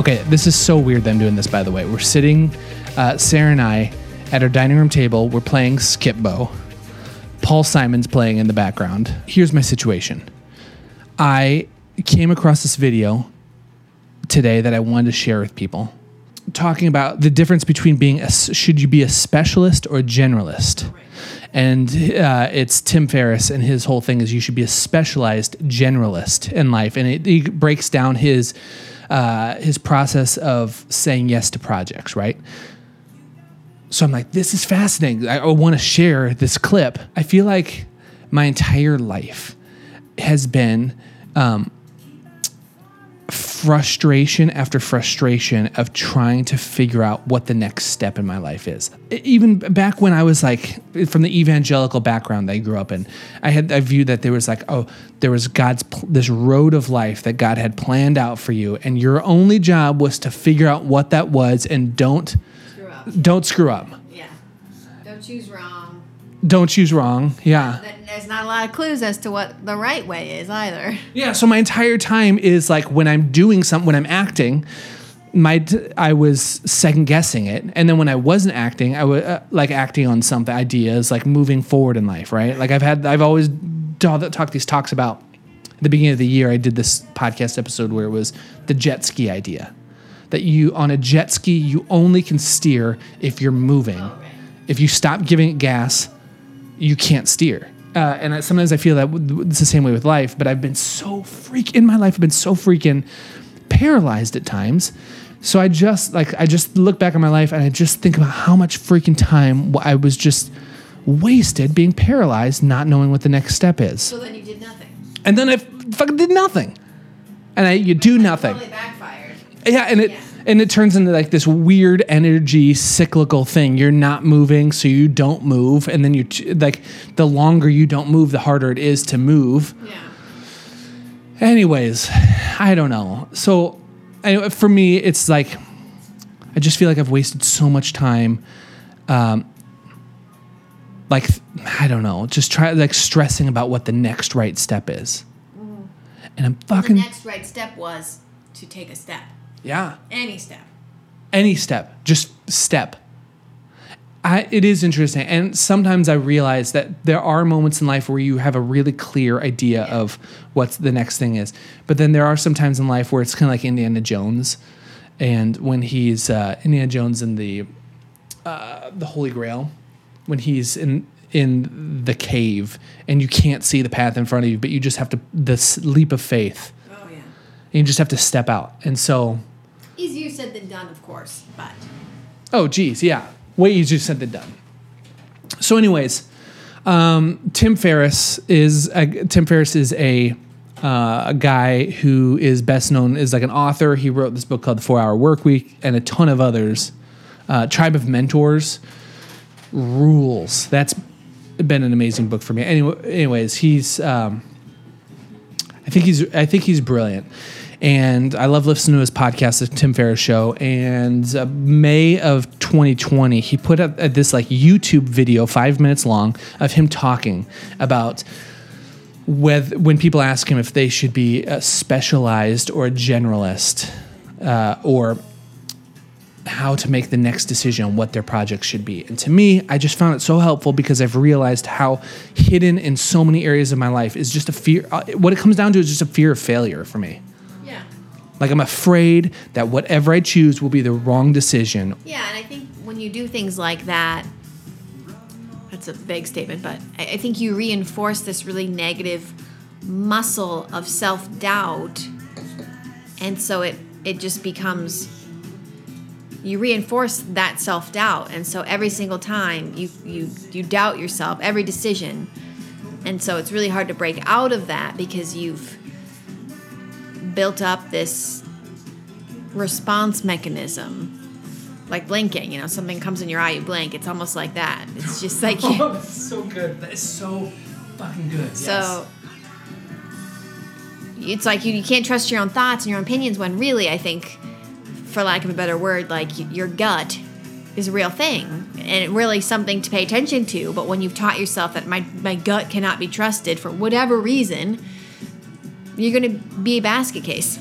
Okay, this is so weird that I'm doing this, by the way. We're sitting, uh, Sarah and I, at our dining room table. We're playing Skipbo. Paul Simon's playing in the background. Here's my situation I came across this video today that I wanted to share with people talking about the difference between being a should you be a specialist or a generalist and uh, it's tim ferriss and his whole thing is you should be a specialized generalist in life and it, it breaks down his uh, his process of saying yes to projects right? So i'm like this is fascinating. I, I want to share this clip. I feel like my entire life has been um, frustration after frustration of trying to figure out what the next step in my life is. Even back when I was like from the evangelical background that I grew up in, I had I viewed that there was like oh there was God's this road of life that God had planned out for you, and your only job was to figure out what that was and don't Screw up. don't screw up. Yeah. Don't choose wrong. Don't choose wrong. Yeah. There's not a lot of clues as to what the right way is either. Yeah, so my entire time is like when I'm doing something, when I'm acting, my I was second guessing it, and then when I wasn't acting, I was uh, like acting on some ideas, like moving forward in life, right? Like I've had, I've always talked these talks about. At the beginning of the year, I did this podcast episode where it was the jet ski idea, that you on a jet ski you only can steer if you're moving. If you stop giving it gas, you can't steer. Uh, and I, sometimes I feel that it's the same way with life, but I've been so freak in my life. I've been so freaking paralyzed at times. So I just like I just look back on my life and I just think about how much freaking time I was just wasted being paralyzed, not knowing what the next step is. So then you did nothing. And then I fucking did nothing, and I you do nothing. Totally backfired. Yeah, and it Yeah. And it turns into like this weird energy cyclical thing. You're not moving, so you don't move, and then you t- like the longer you don't move, the harder it is to move. Yeah. Anyways, I don't know. So, I, for me, it's like I just feel like I've wasted so much time. Um, like I don't know, just try like stressing about what the next right step is, and I'm fucking The fucking next right step was to take a step. Yeah. Any step. any step, just step. I, it is interesting, and sometimes I realize that there are moments in life where you have a really clear idea of what the next thing is, but then there are some times in life where it's kind of like Indiana Jones, and when he's uh, Indiana Jones in the uh, the Holy Grail, when he's in in the cave and you can't see the path in front of you, but you just have to this leap of faith, Oh yeah. and you just have to step out, and so. Easier said than done, of course, but Oh, geez, yeah. Way easier said than done. So, anyways, um, Tim Ferriss is a, Tim Ferriss is a uh, a guy who is best known as like an author. He wrote this book called The Four Hour Work Week and a ton of others. Uh, Tribe of Mentors rules. That's been an amazing book for me. Anyway, anyways, he's um, I think he's I think he's brilliant. And I love listening to his podcast, the Tim Ferriss Show. And uh, May of 2020, he put up uh, this like YouTube video, five minutes long, of him talking about whether when people ask him if they should be a specialized or a generalist, uh, or how to make the next decision on what their project should be. And to me, I just found it so helpful because I've realized how hidden in so many areas of my life is just a fear. Uh, what it comes down to is just a fear of failure for me. Like I'm afraid that whatever I choose will be the wrong decision. Yeah, and I think when you do things like that, that's a vague statement, but I, I think you reinforce this really negative muscle of self doubt, and so it it just becomes you reinforce that self doubt, and so every single time you you you doubt yourself, every decision, and so it's really hard to break out of that because you've built up this response mechanism like blinking you know something comes in your eye you blink it's almost like that it's just like you, that's so good. That is so fucking good. so it's like you, you can't trust your own thoughts and your own opinions when really i think for lack of a better word like your gut is a real thing and really something to pay attention to but when you've taught yourself that my, my gut cannot be trusted for whatever reason you're going to be a basket case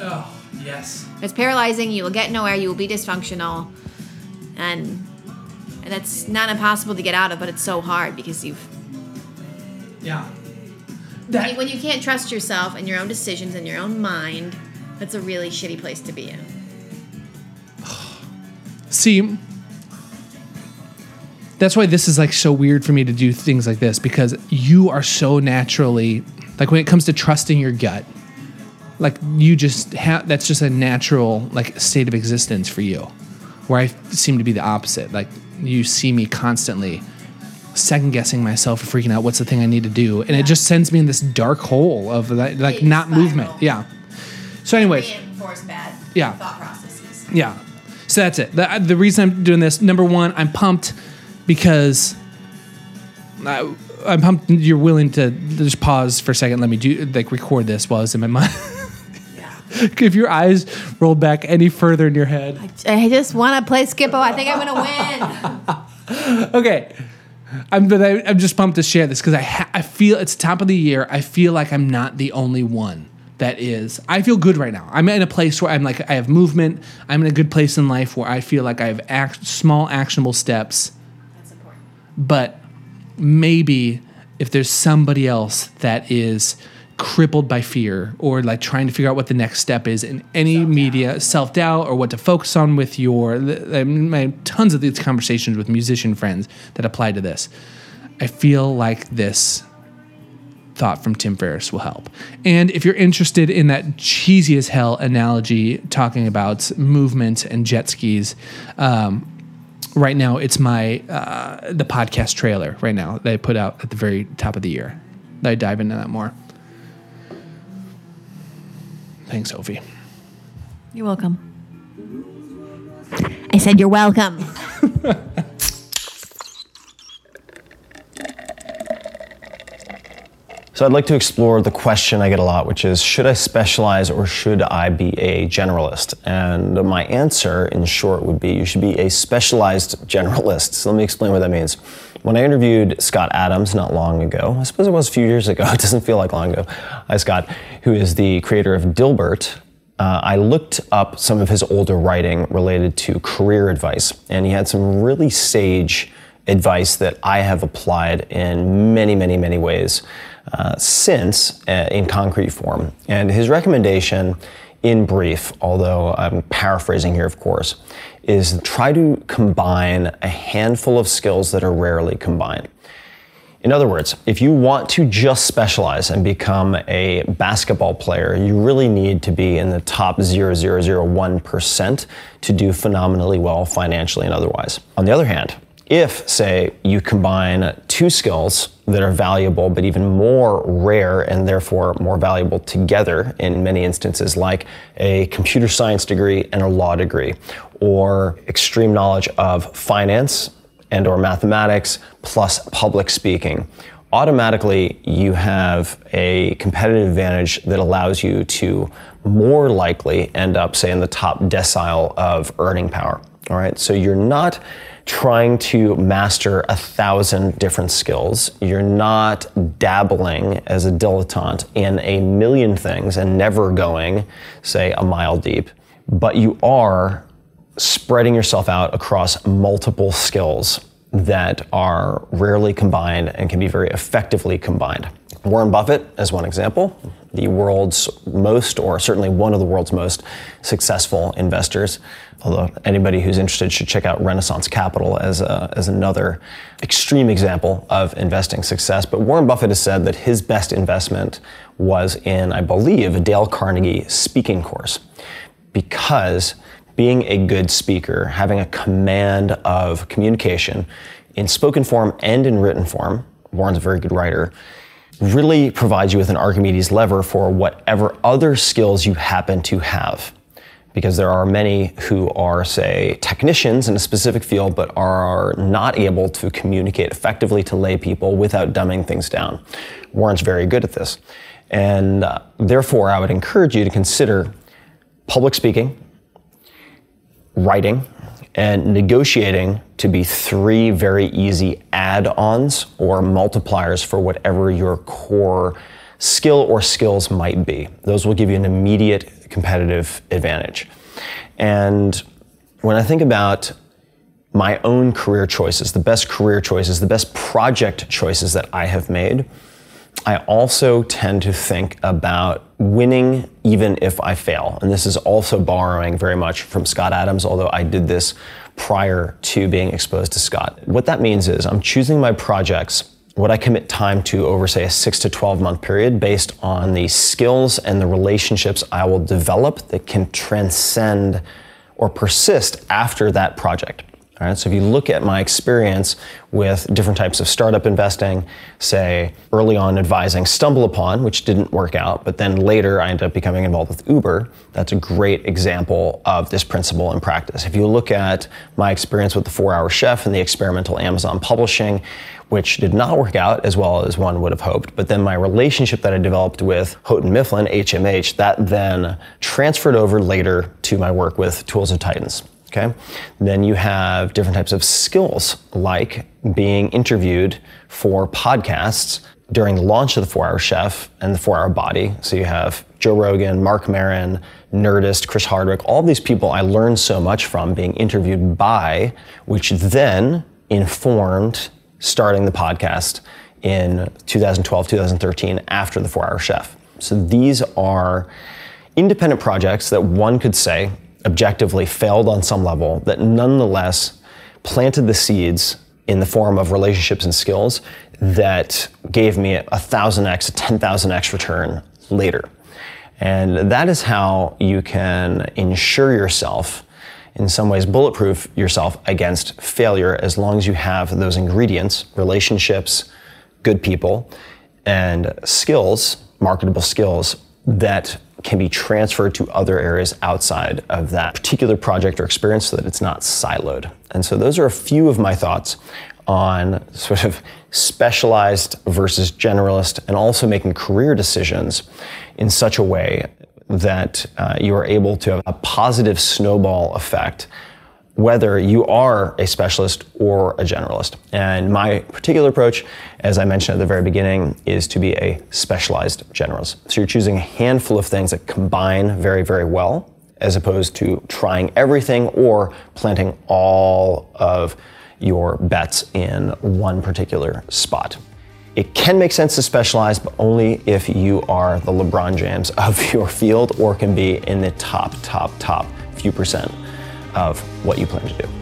Oh, Yes. It's paralyzing. You will get nowhere. You will be dysfunctional, and and that's not impossible to get out of, but it's so hard because you've Yeah. when you, when you can't trust yourself and your own decisions and your own mind. That's a really shitty place to be in. See, that's why this is like so weird for me to do things like this because you are so naturally like when it comes to trusting your gut, like you just have that's just a natural like state of existence for you. Where I seem to be the opposite. Like you see me constantly second guessing myself and freaking out what's the thing I need to do, and it just sends me in this dark hole of like, like not spiral. movement. Yeah. So, anyways. Yeah. thought processes. Yeah. So that's it. The, the reason I'm doing this, number one, I'm pumped because I, I'm pumped. You're willing to just pause for a second. Let me do like record this while it's in my mind. Yeah. if your eyes roll back any further in your head, I just want to play Skip-Bo. I think I'm gonna win. okay. I'm but I, I'm just pumped to share this because I ha- I feel it's top of the year. I feel like I'm not the only one that is. I feel good right now. I'm in a place where I'm like I have movement. I'm in a good place in life where I feel like I have act- small actionable steps. That's important. but maybe if there's somebody else that is crippled by fear or like trying to figure out what the next step is in any media self-doubt or what to focus on with your I mean, I have tons of these conversations with musician friends that apply to this. I feel like this thought from tim ferriss will help. And if you're interested in that cheesy as hell analogy talking about movement and jet skis um, right now it's my uh, the podcast trailer right now that I put out at the very top of the year. I dive into that more. Thanks, Sophie. You're welcome. I said you're welcome. So I'd like to explore the question I get a lot, which is should I specialize or should I be a generalist? And my answer, in short, would be you should be a specialized generalist. So let me explain what that means. When I interviewed Scott Adams not long ago, I suppose it was a few years ago, it doesn't feel like long ago. Hi, Scott, who is the creator of Dilbert. Uh, I looked up some of his older writing related to career advice, and he had some really sage advice that I have applied in many, many, many ways uh, since uh, in concrete form. And his recommendation, in brief, although I'm paraphrasing here, of course, is try to combine a handful of skills that are rarely combined. In other words, if you want to just specialize and become a basketball player, you really need to be in the top 0.0001% to do phenomenally well financially and otherwise. On the other hand, if, say, you combine two skills that are valuable but even more rare and therefore more valuable together in many instances, like a computer science degree and a law degree, or extreme knowledge of finance and or mathematics plus public speaking automatically you have a competitive advantage that allows you to more likely end up say in the top decile of earning power. All right? So you're not trying to master a thousand different skills you're not dabbling as a dilettante in a million things and never going say a mile deep but you are spreading yourself out across multiple skills that are rarely combined and can be very effectively combined. Warren Buffett, as one example, the world's most, or certainly one of the world's most successful investors. Although anybody who's interested should check out Renaissance Capital as, a, as another extreme example of investing success. But Warren Buffett has said that his best investment was in, I believe, a Dale Carnegie speaking course because being a good speaker, having a command of communication in spoken form and in written form, Warren's a very good writer, really provides you with an Archimedes lever for whatever other skills you happen to have. Because there are many who are, say, technicians in a specific field, but are not able to communicate effectively to lay people without dumbing things down. Warren's very good at this. And uh, therefore, I would encourage you to consider public speaking, writing, and negotiating to be three very easy add ons or multipliers for whatever your core skill or skills might be. Those will give you an immediate competitive advantage. And when I think about my own career choices, the best career choices, the best project choices that I have made, I also tend to think about winning even if I fail. And this is also borrowing very much from Scott Adams, although I did this prior to being exposed to Scott. What that means is I'm choosing my projects what I commit time to over, say, a six to 12 month period based on the skills and the relationships I will develop that can transcend or persist after that project. All right, so if you look at my experience with different types of startup investing, say early on advising StumbleUpon, which didn't work out, but then later I ended up becoming involved with Uber, that's a great example of this principle in practice. If you look at my experience with the Four Hour Chef and the experimental Amazon publishing, which did not work out as well as one would have hoped, but then my relationship that I developed with Houghton Mifflin, HMH, that then transferred over later to my work with Tools of Titans. Okay. Then you have different types of skills like being interviewed for podcasts during the launch of the Four Hour Chef and the Four Hour Body. So you have Joe Rogan, Marc Maron, Nerdist, Chris Hardwick, all these people I learned so much from being interviewed by, which then informed starting the podcast in 2012, 2013 after the Four Hour Chef. So these are independent projects that one could say objectively failed on some level that nonetheless planted the seeds in the form of relationships and skills that gave me a thousand X, a 10,000X return later. And that is how you can ensure yourself, in some ways, bulletproof yourself against failure as long as you have those ingredients relationships, good people, and skills, marketable skills that can be transferred to other areas outside of that particular project or experience so that it's not siloed. And so those are a few of my thoughts on sort of specialized versus generalist and also making career decisions in such a way that uh, you are able to have a positive snowball effect whether you are a specialist or a generalist. And my particular approach, as I mentioned at the very beginning, is to be a specialized generalist. So you're choosing a handful of things that combine very, very well, as opposed to trying everything or planting all of your bets in one particular spot. It can make sense to specialize, but only if you are the LeBron James of your field or can be in the top, top, top few percent of what you plan to do.